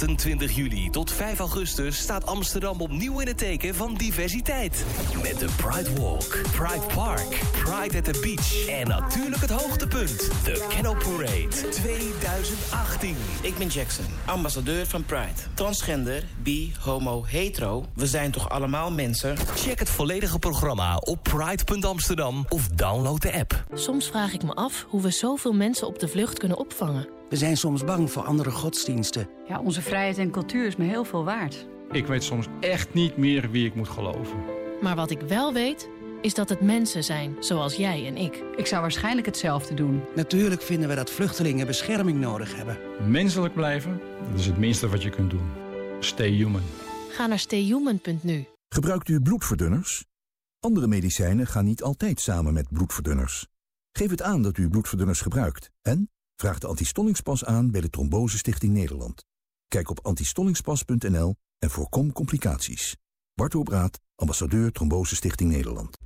28 juli tot 5 augustus staat Amsterdam opnieuw in het teken van diversiteit. Met de Pride Walk, Pride Park, Pride at the Beach en natuurlijk het hoogtepunt, de Canal Parade 2018. Ik ben Jackson, ambassadeur van Pride. Transgender, bi, homo, hetero, we zijn toch allemaal mensen? Check het volledige programma op pride.amsterdam of download de app. Soms vraag ik me af hoe we zoveel mensen op de vlucht kunnen opvangen. We zijn soms bang voor andere godsdiensten. Ja, onze vrijheid en cultuur is me heel veel waard. Ik weet soms echt niet meer wie ik moet geloven. Maar wat ik wel weet, is dat het mensen zijn, zoals jij en ik. Ik zou waarschijnlijk hetzelfde doen. Natuurlijk vinden we dat vluchtelingen bescherming nodig hebben. Menselijk blijven, dat is het minste wat je kunt doen. Stay human. Ga naar stayhuman.nu. Gebruikt u bloedverdunners? Andere medicijnen gaan niet altijd samen met bloedverdunners. Geef het aan dat u bloedverdunners gebruikt en vraag de antistollingspas aan bij de Trombose Stichting Nederland. Kijk op antistollingspas.nl en voorkom complicaties. Bart Obraat, ambassadeur Trombose Stichting Nederland.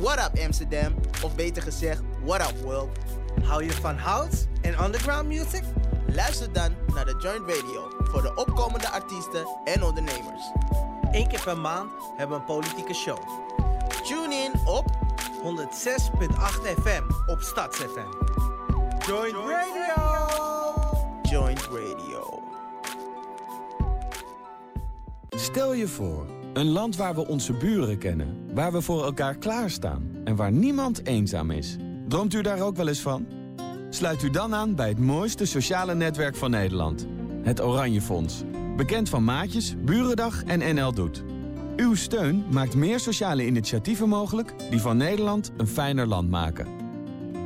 What up Amsterdam, of beter gezegd, what up world. Hou je van house en underground music? Luister dan naar de Joint Radio voor de opkomende artiesten en ondernemers. Eén keer per maand hebben we een politieke show. Tune in op 106.8 FM op StadsFM. Joint Radio! Joint Radio. Stel je voor, een land waar we onze buren kennen, waar we voor elkaar klaarstaan en waar niemand eenzaam is. Droomt u daar ook wel eens van? Sluit u dan aan bij het mooiste sociale netwerk van Nederland. Het Oranje Fonds. Bekend van Maatjes, Burendag en NL Doet. Uw steun maakt meer sociale initiatieven mogelijk... die van Nederland een fijner land maken.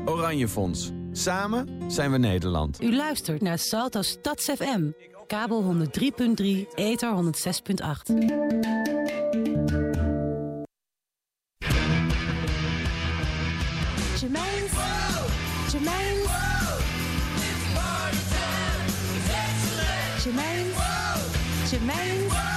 Oranje Fonds. Samen zijn we Nederland. U luistert naar Salto Stads FM. Kabel 103.3, ether 106.8. Jermaine's. Jermaine's.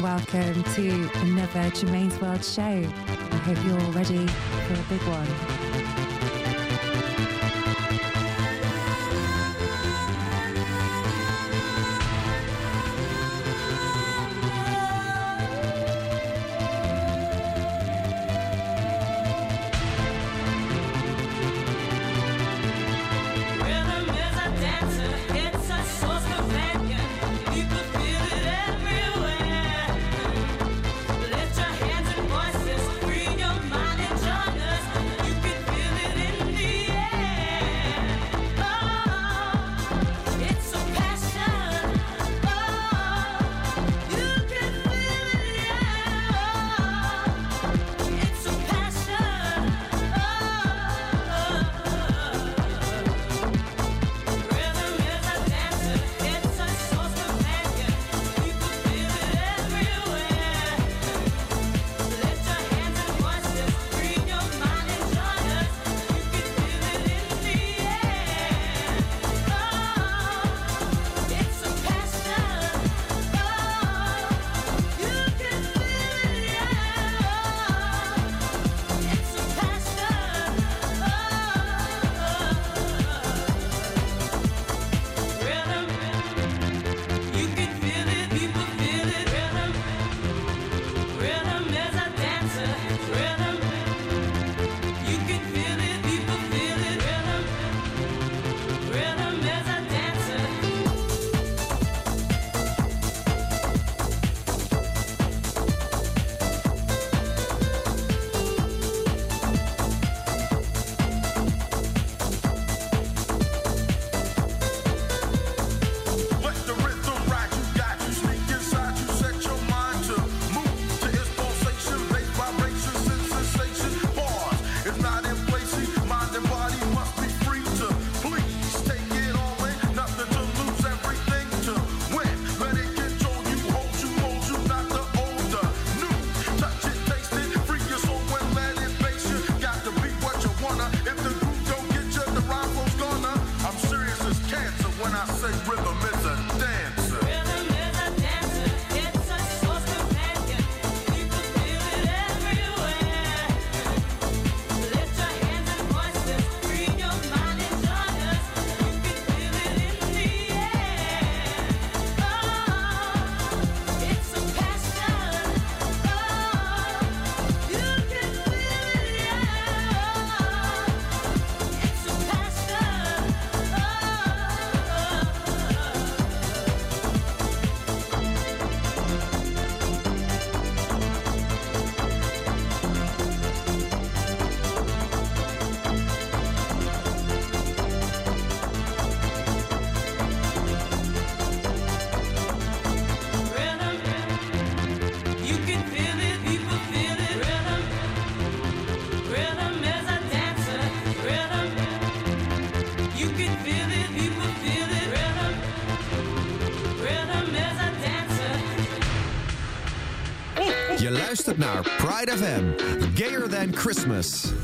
And welcome to another Jermaine's World show. I hope you're all ready for a big one. FM, Gayer Than Christmas.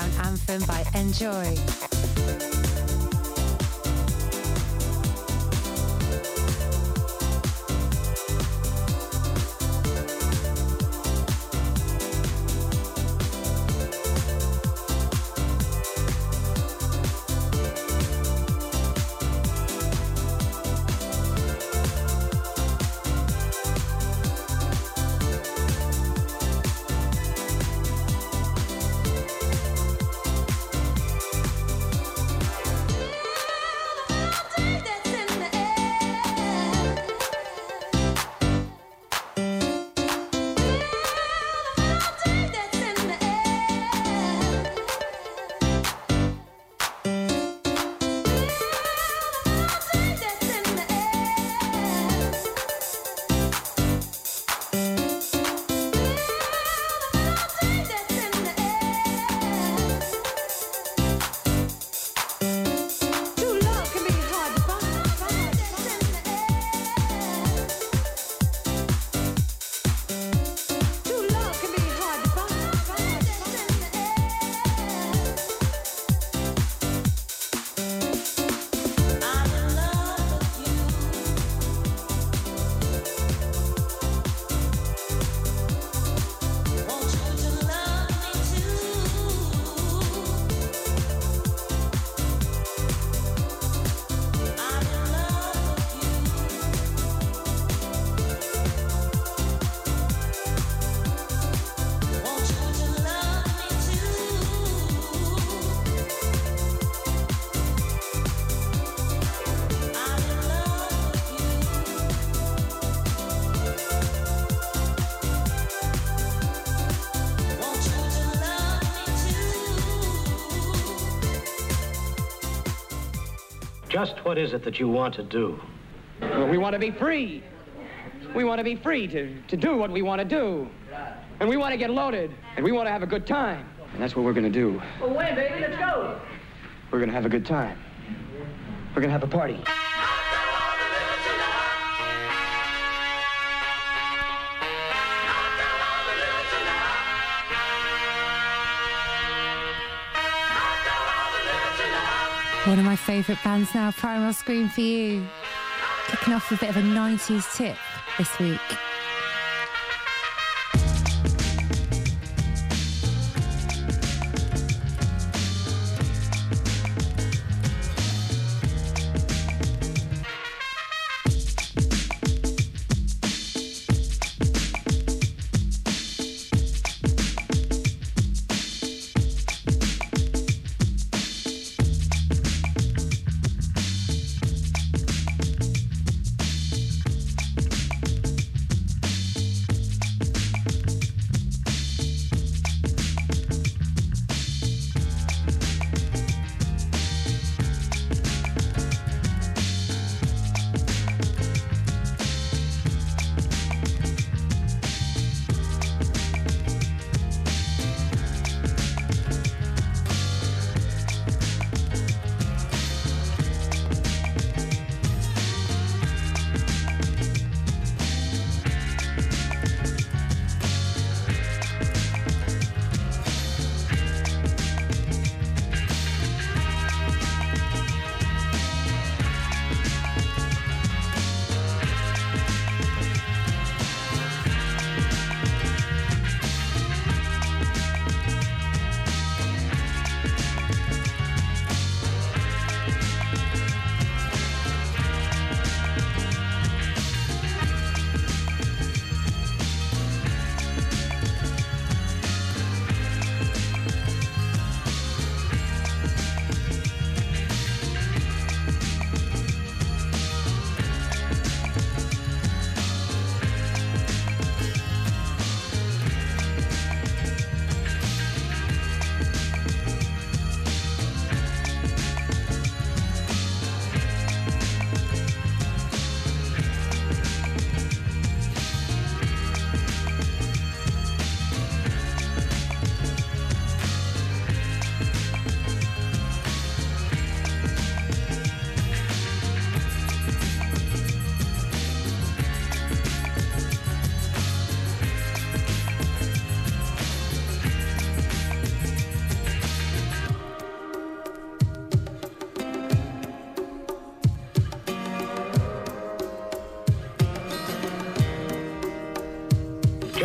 Underground Anthem by Enjoy. Just what is it that you want to do? Well, we want to be free. We want to be free to, to do what we want to do. And we want to get loaded. And we want to have a good time. And that's what we're going to do. Well, when, baby? Let's go. We're going to have a good time. We're going to have a party. One of my favourite bands now, Primal Scream for You. Kicking off with a bit of a 90s tip this week.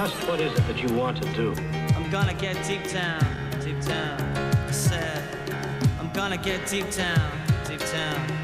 Just what is it that you want to do? I'm gonna get deep down, deep down. I said, I'm gonna get deep down, deep down.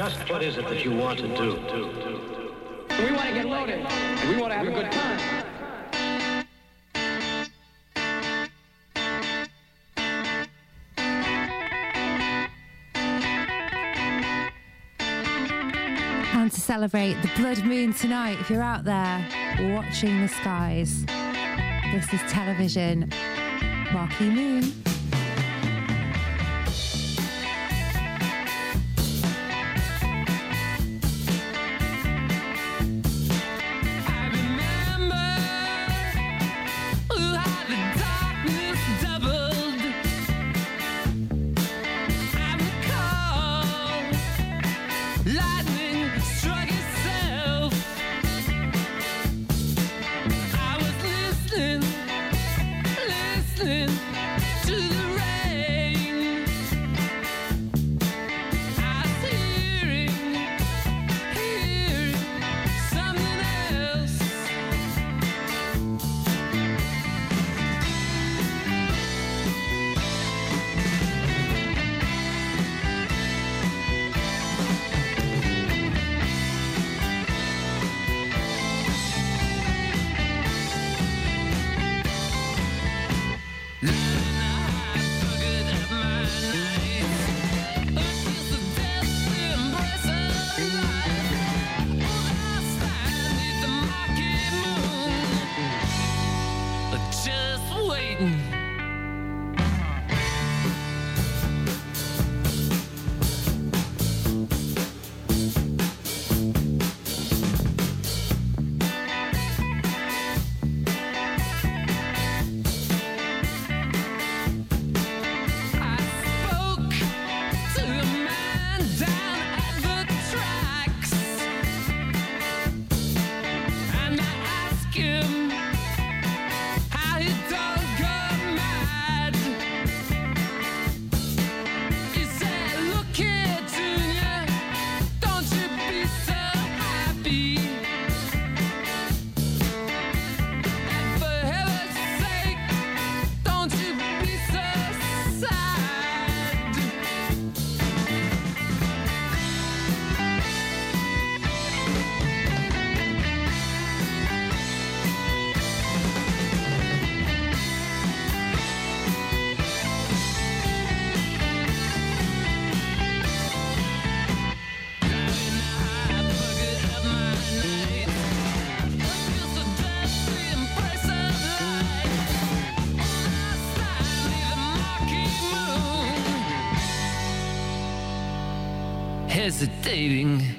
Just what is it that you want to do? We want to get loaded. And we want to have a good time. And to celebrate the blood moon tonight, if you're out there watching the skies, this is television. Rocky Moon. dating.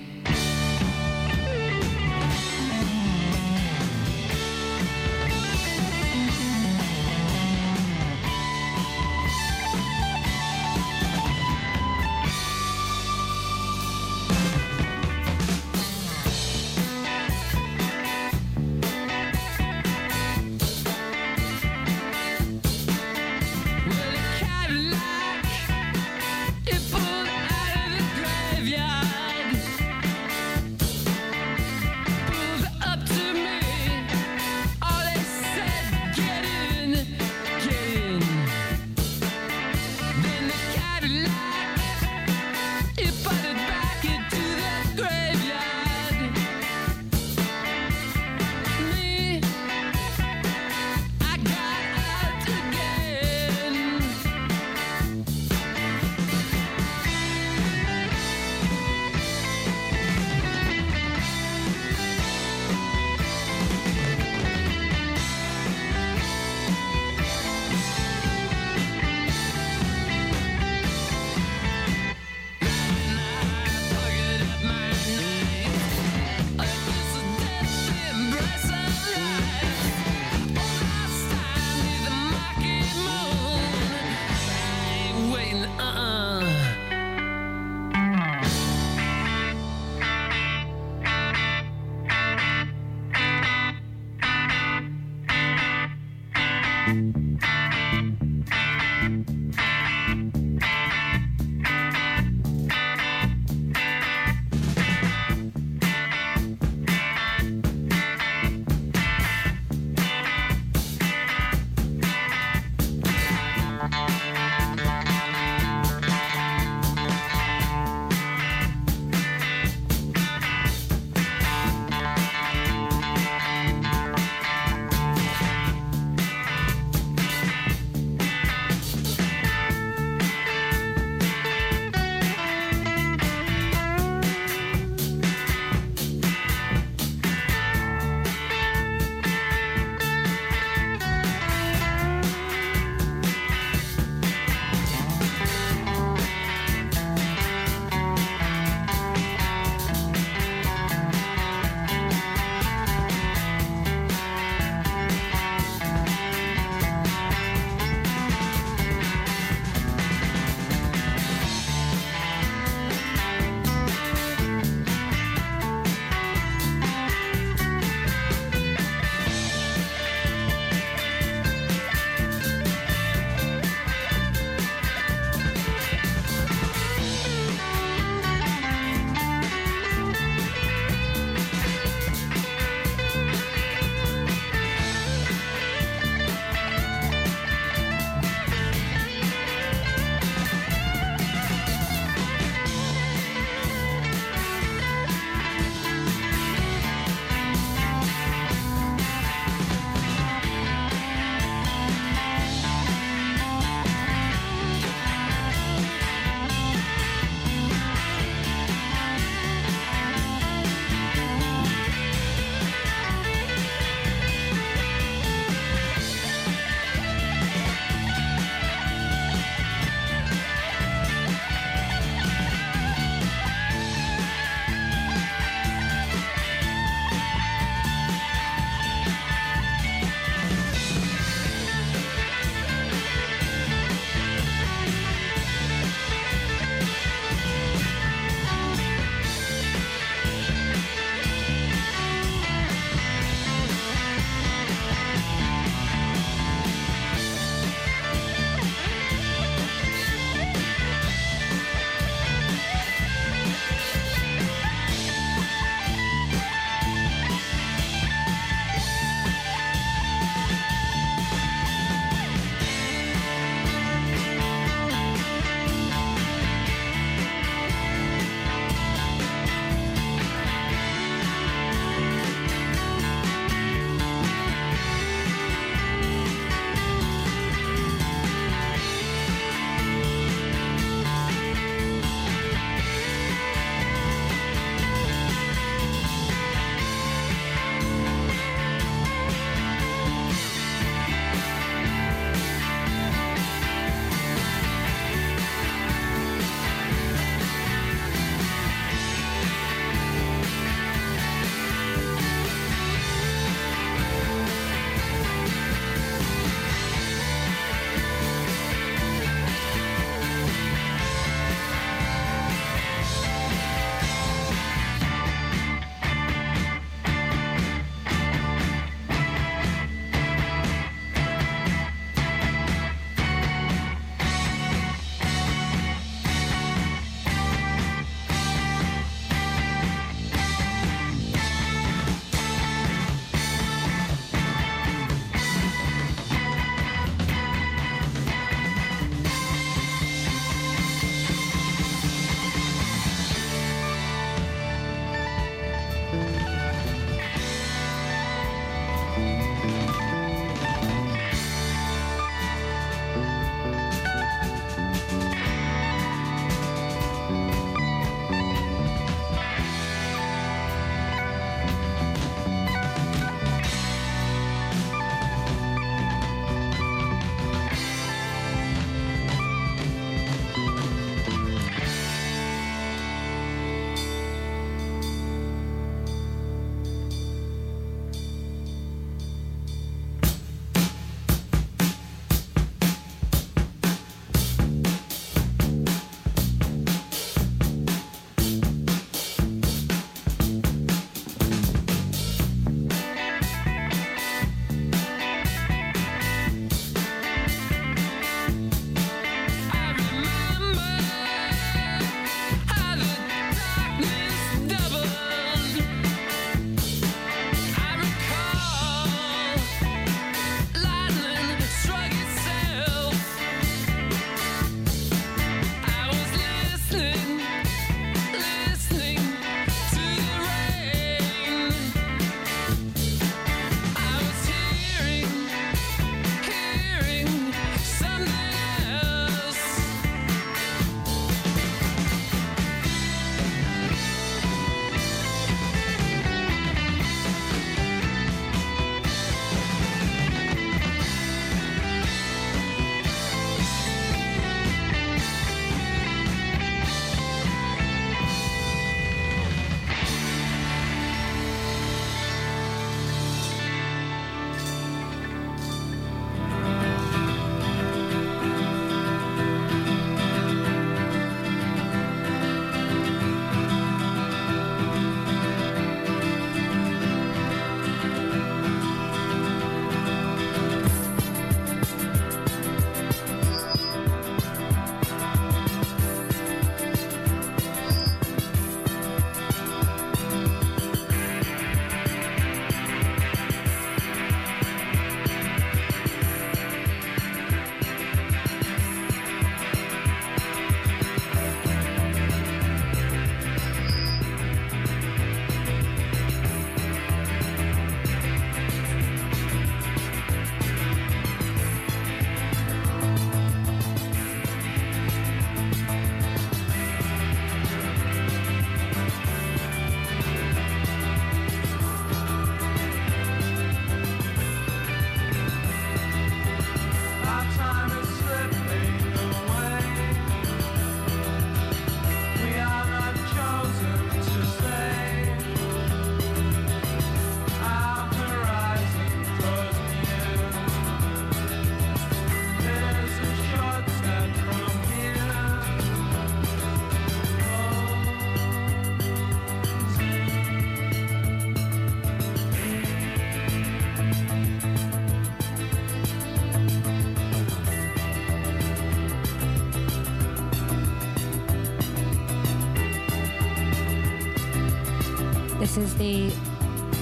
The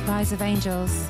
Rise of Angels.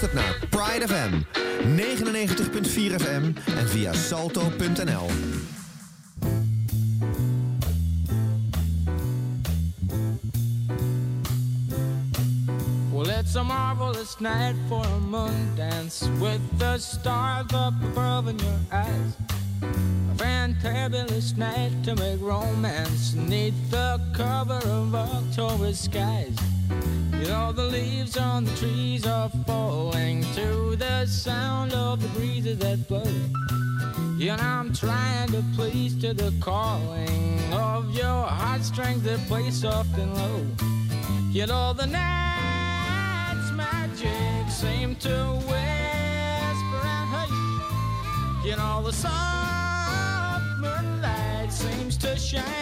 Luistert naar Pride FM, 99.4 FM en via salto.nl. Well, it's a marvelous night for a moon dance with the stars up above in your eyes. A fantabulous night to make romance neath the cover of October skies. The leaves on the trees are falling to the sound of the breezes that blow. And I'm trying to please to the calling of your heartstrings that play soft and low. Yet all the night's magic seem to whisper and hush. Yet all the soft moonlight seems to shine.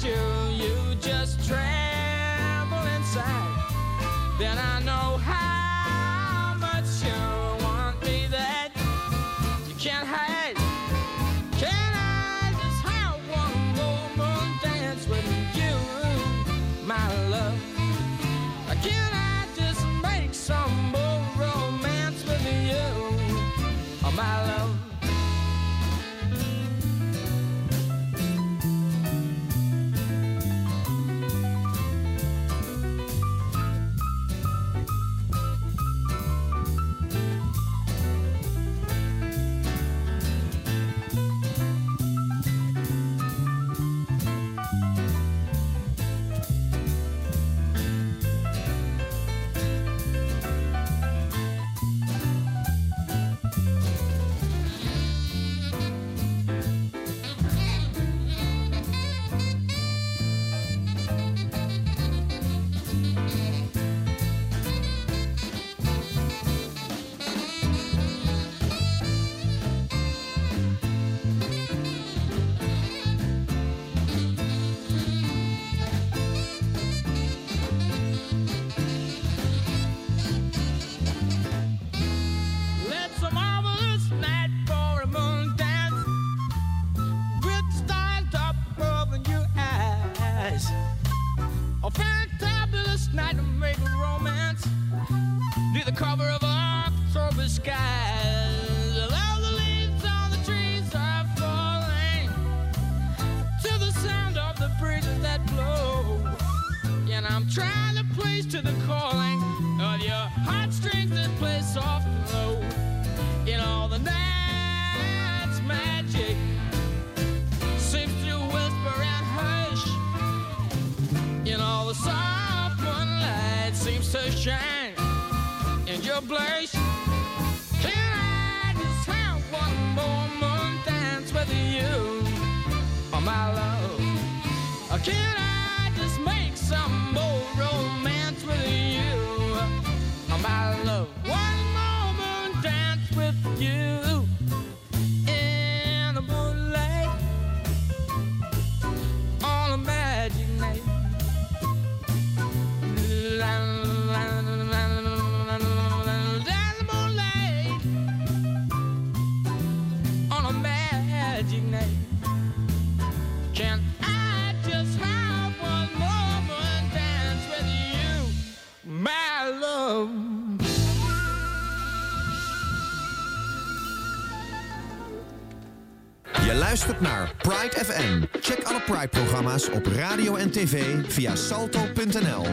shoe, you just tremble inside. Then I know how much you. love. Je luistert naar Pride FM. Check alle Pride-programma's op radio en tv via salto.nl.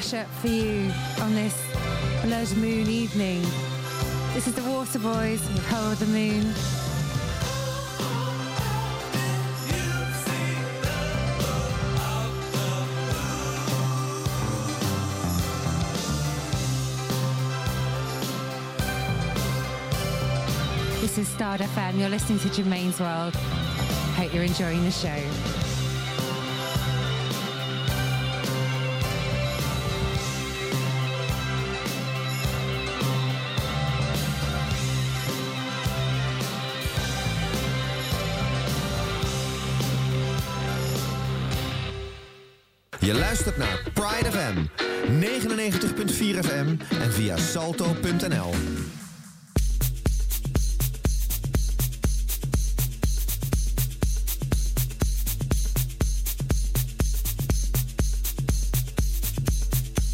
mashup for you on this blood moon evening. This is the Water Boys with Hold the Moon. This is Stard FM. You're listening to Jermaine's World. Hope you're enjoying the show. salto.nl.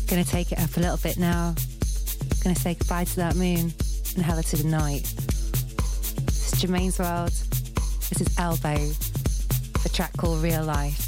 Gonna take it up a little bit now. Gonna say goodbye to that moon and hello to the night. This is Jermaine's World. This is Elbow. A track called Real Life.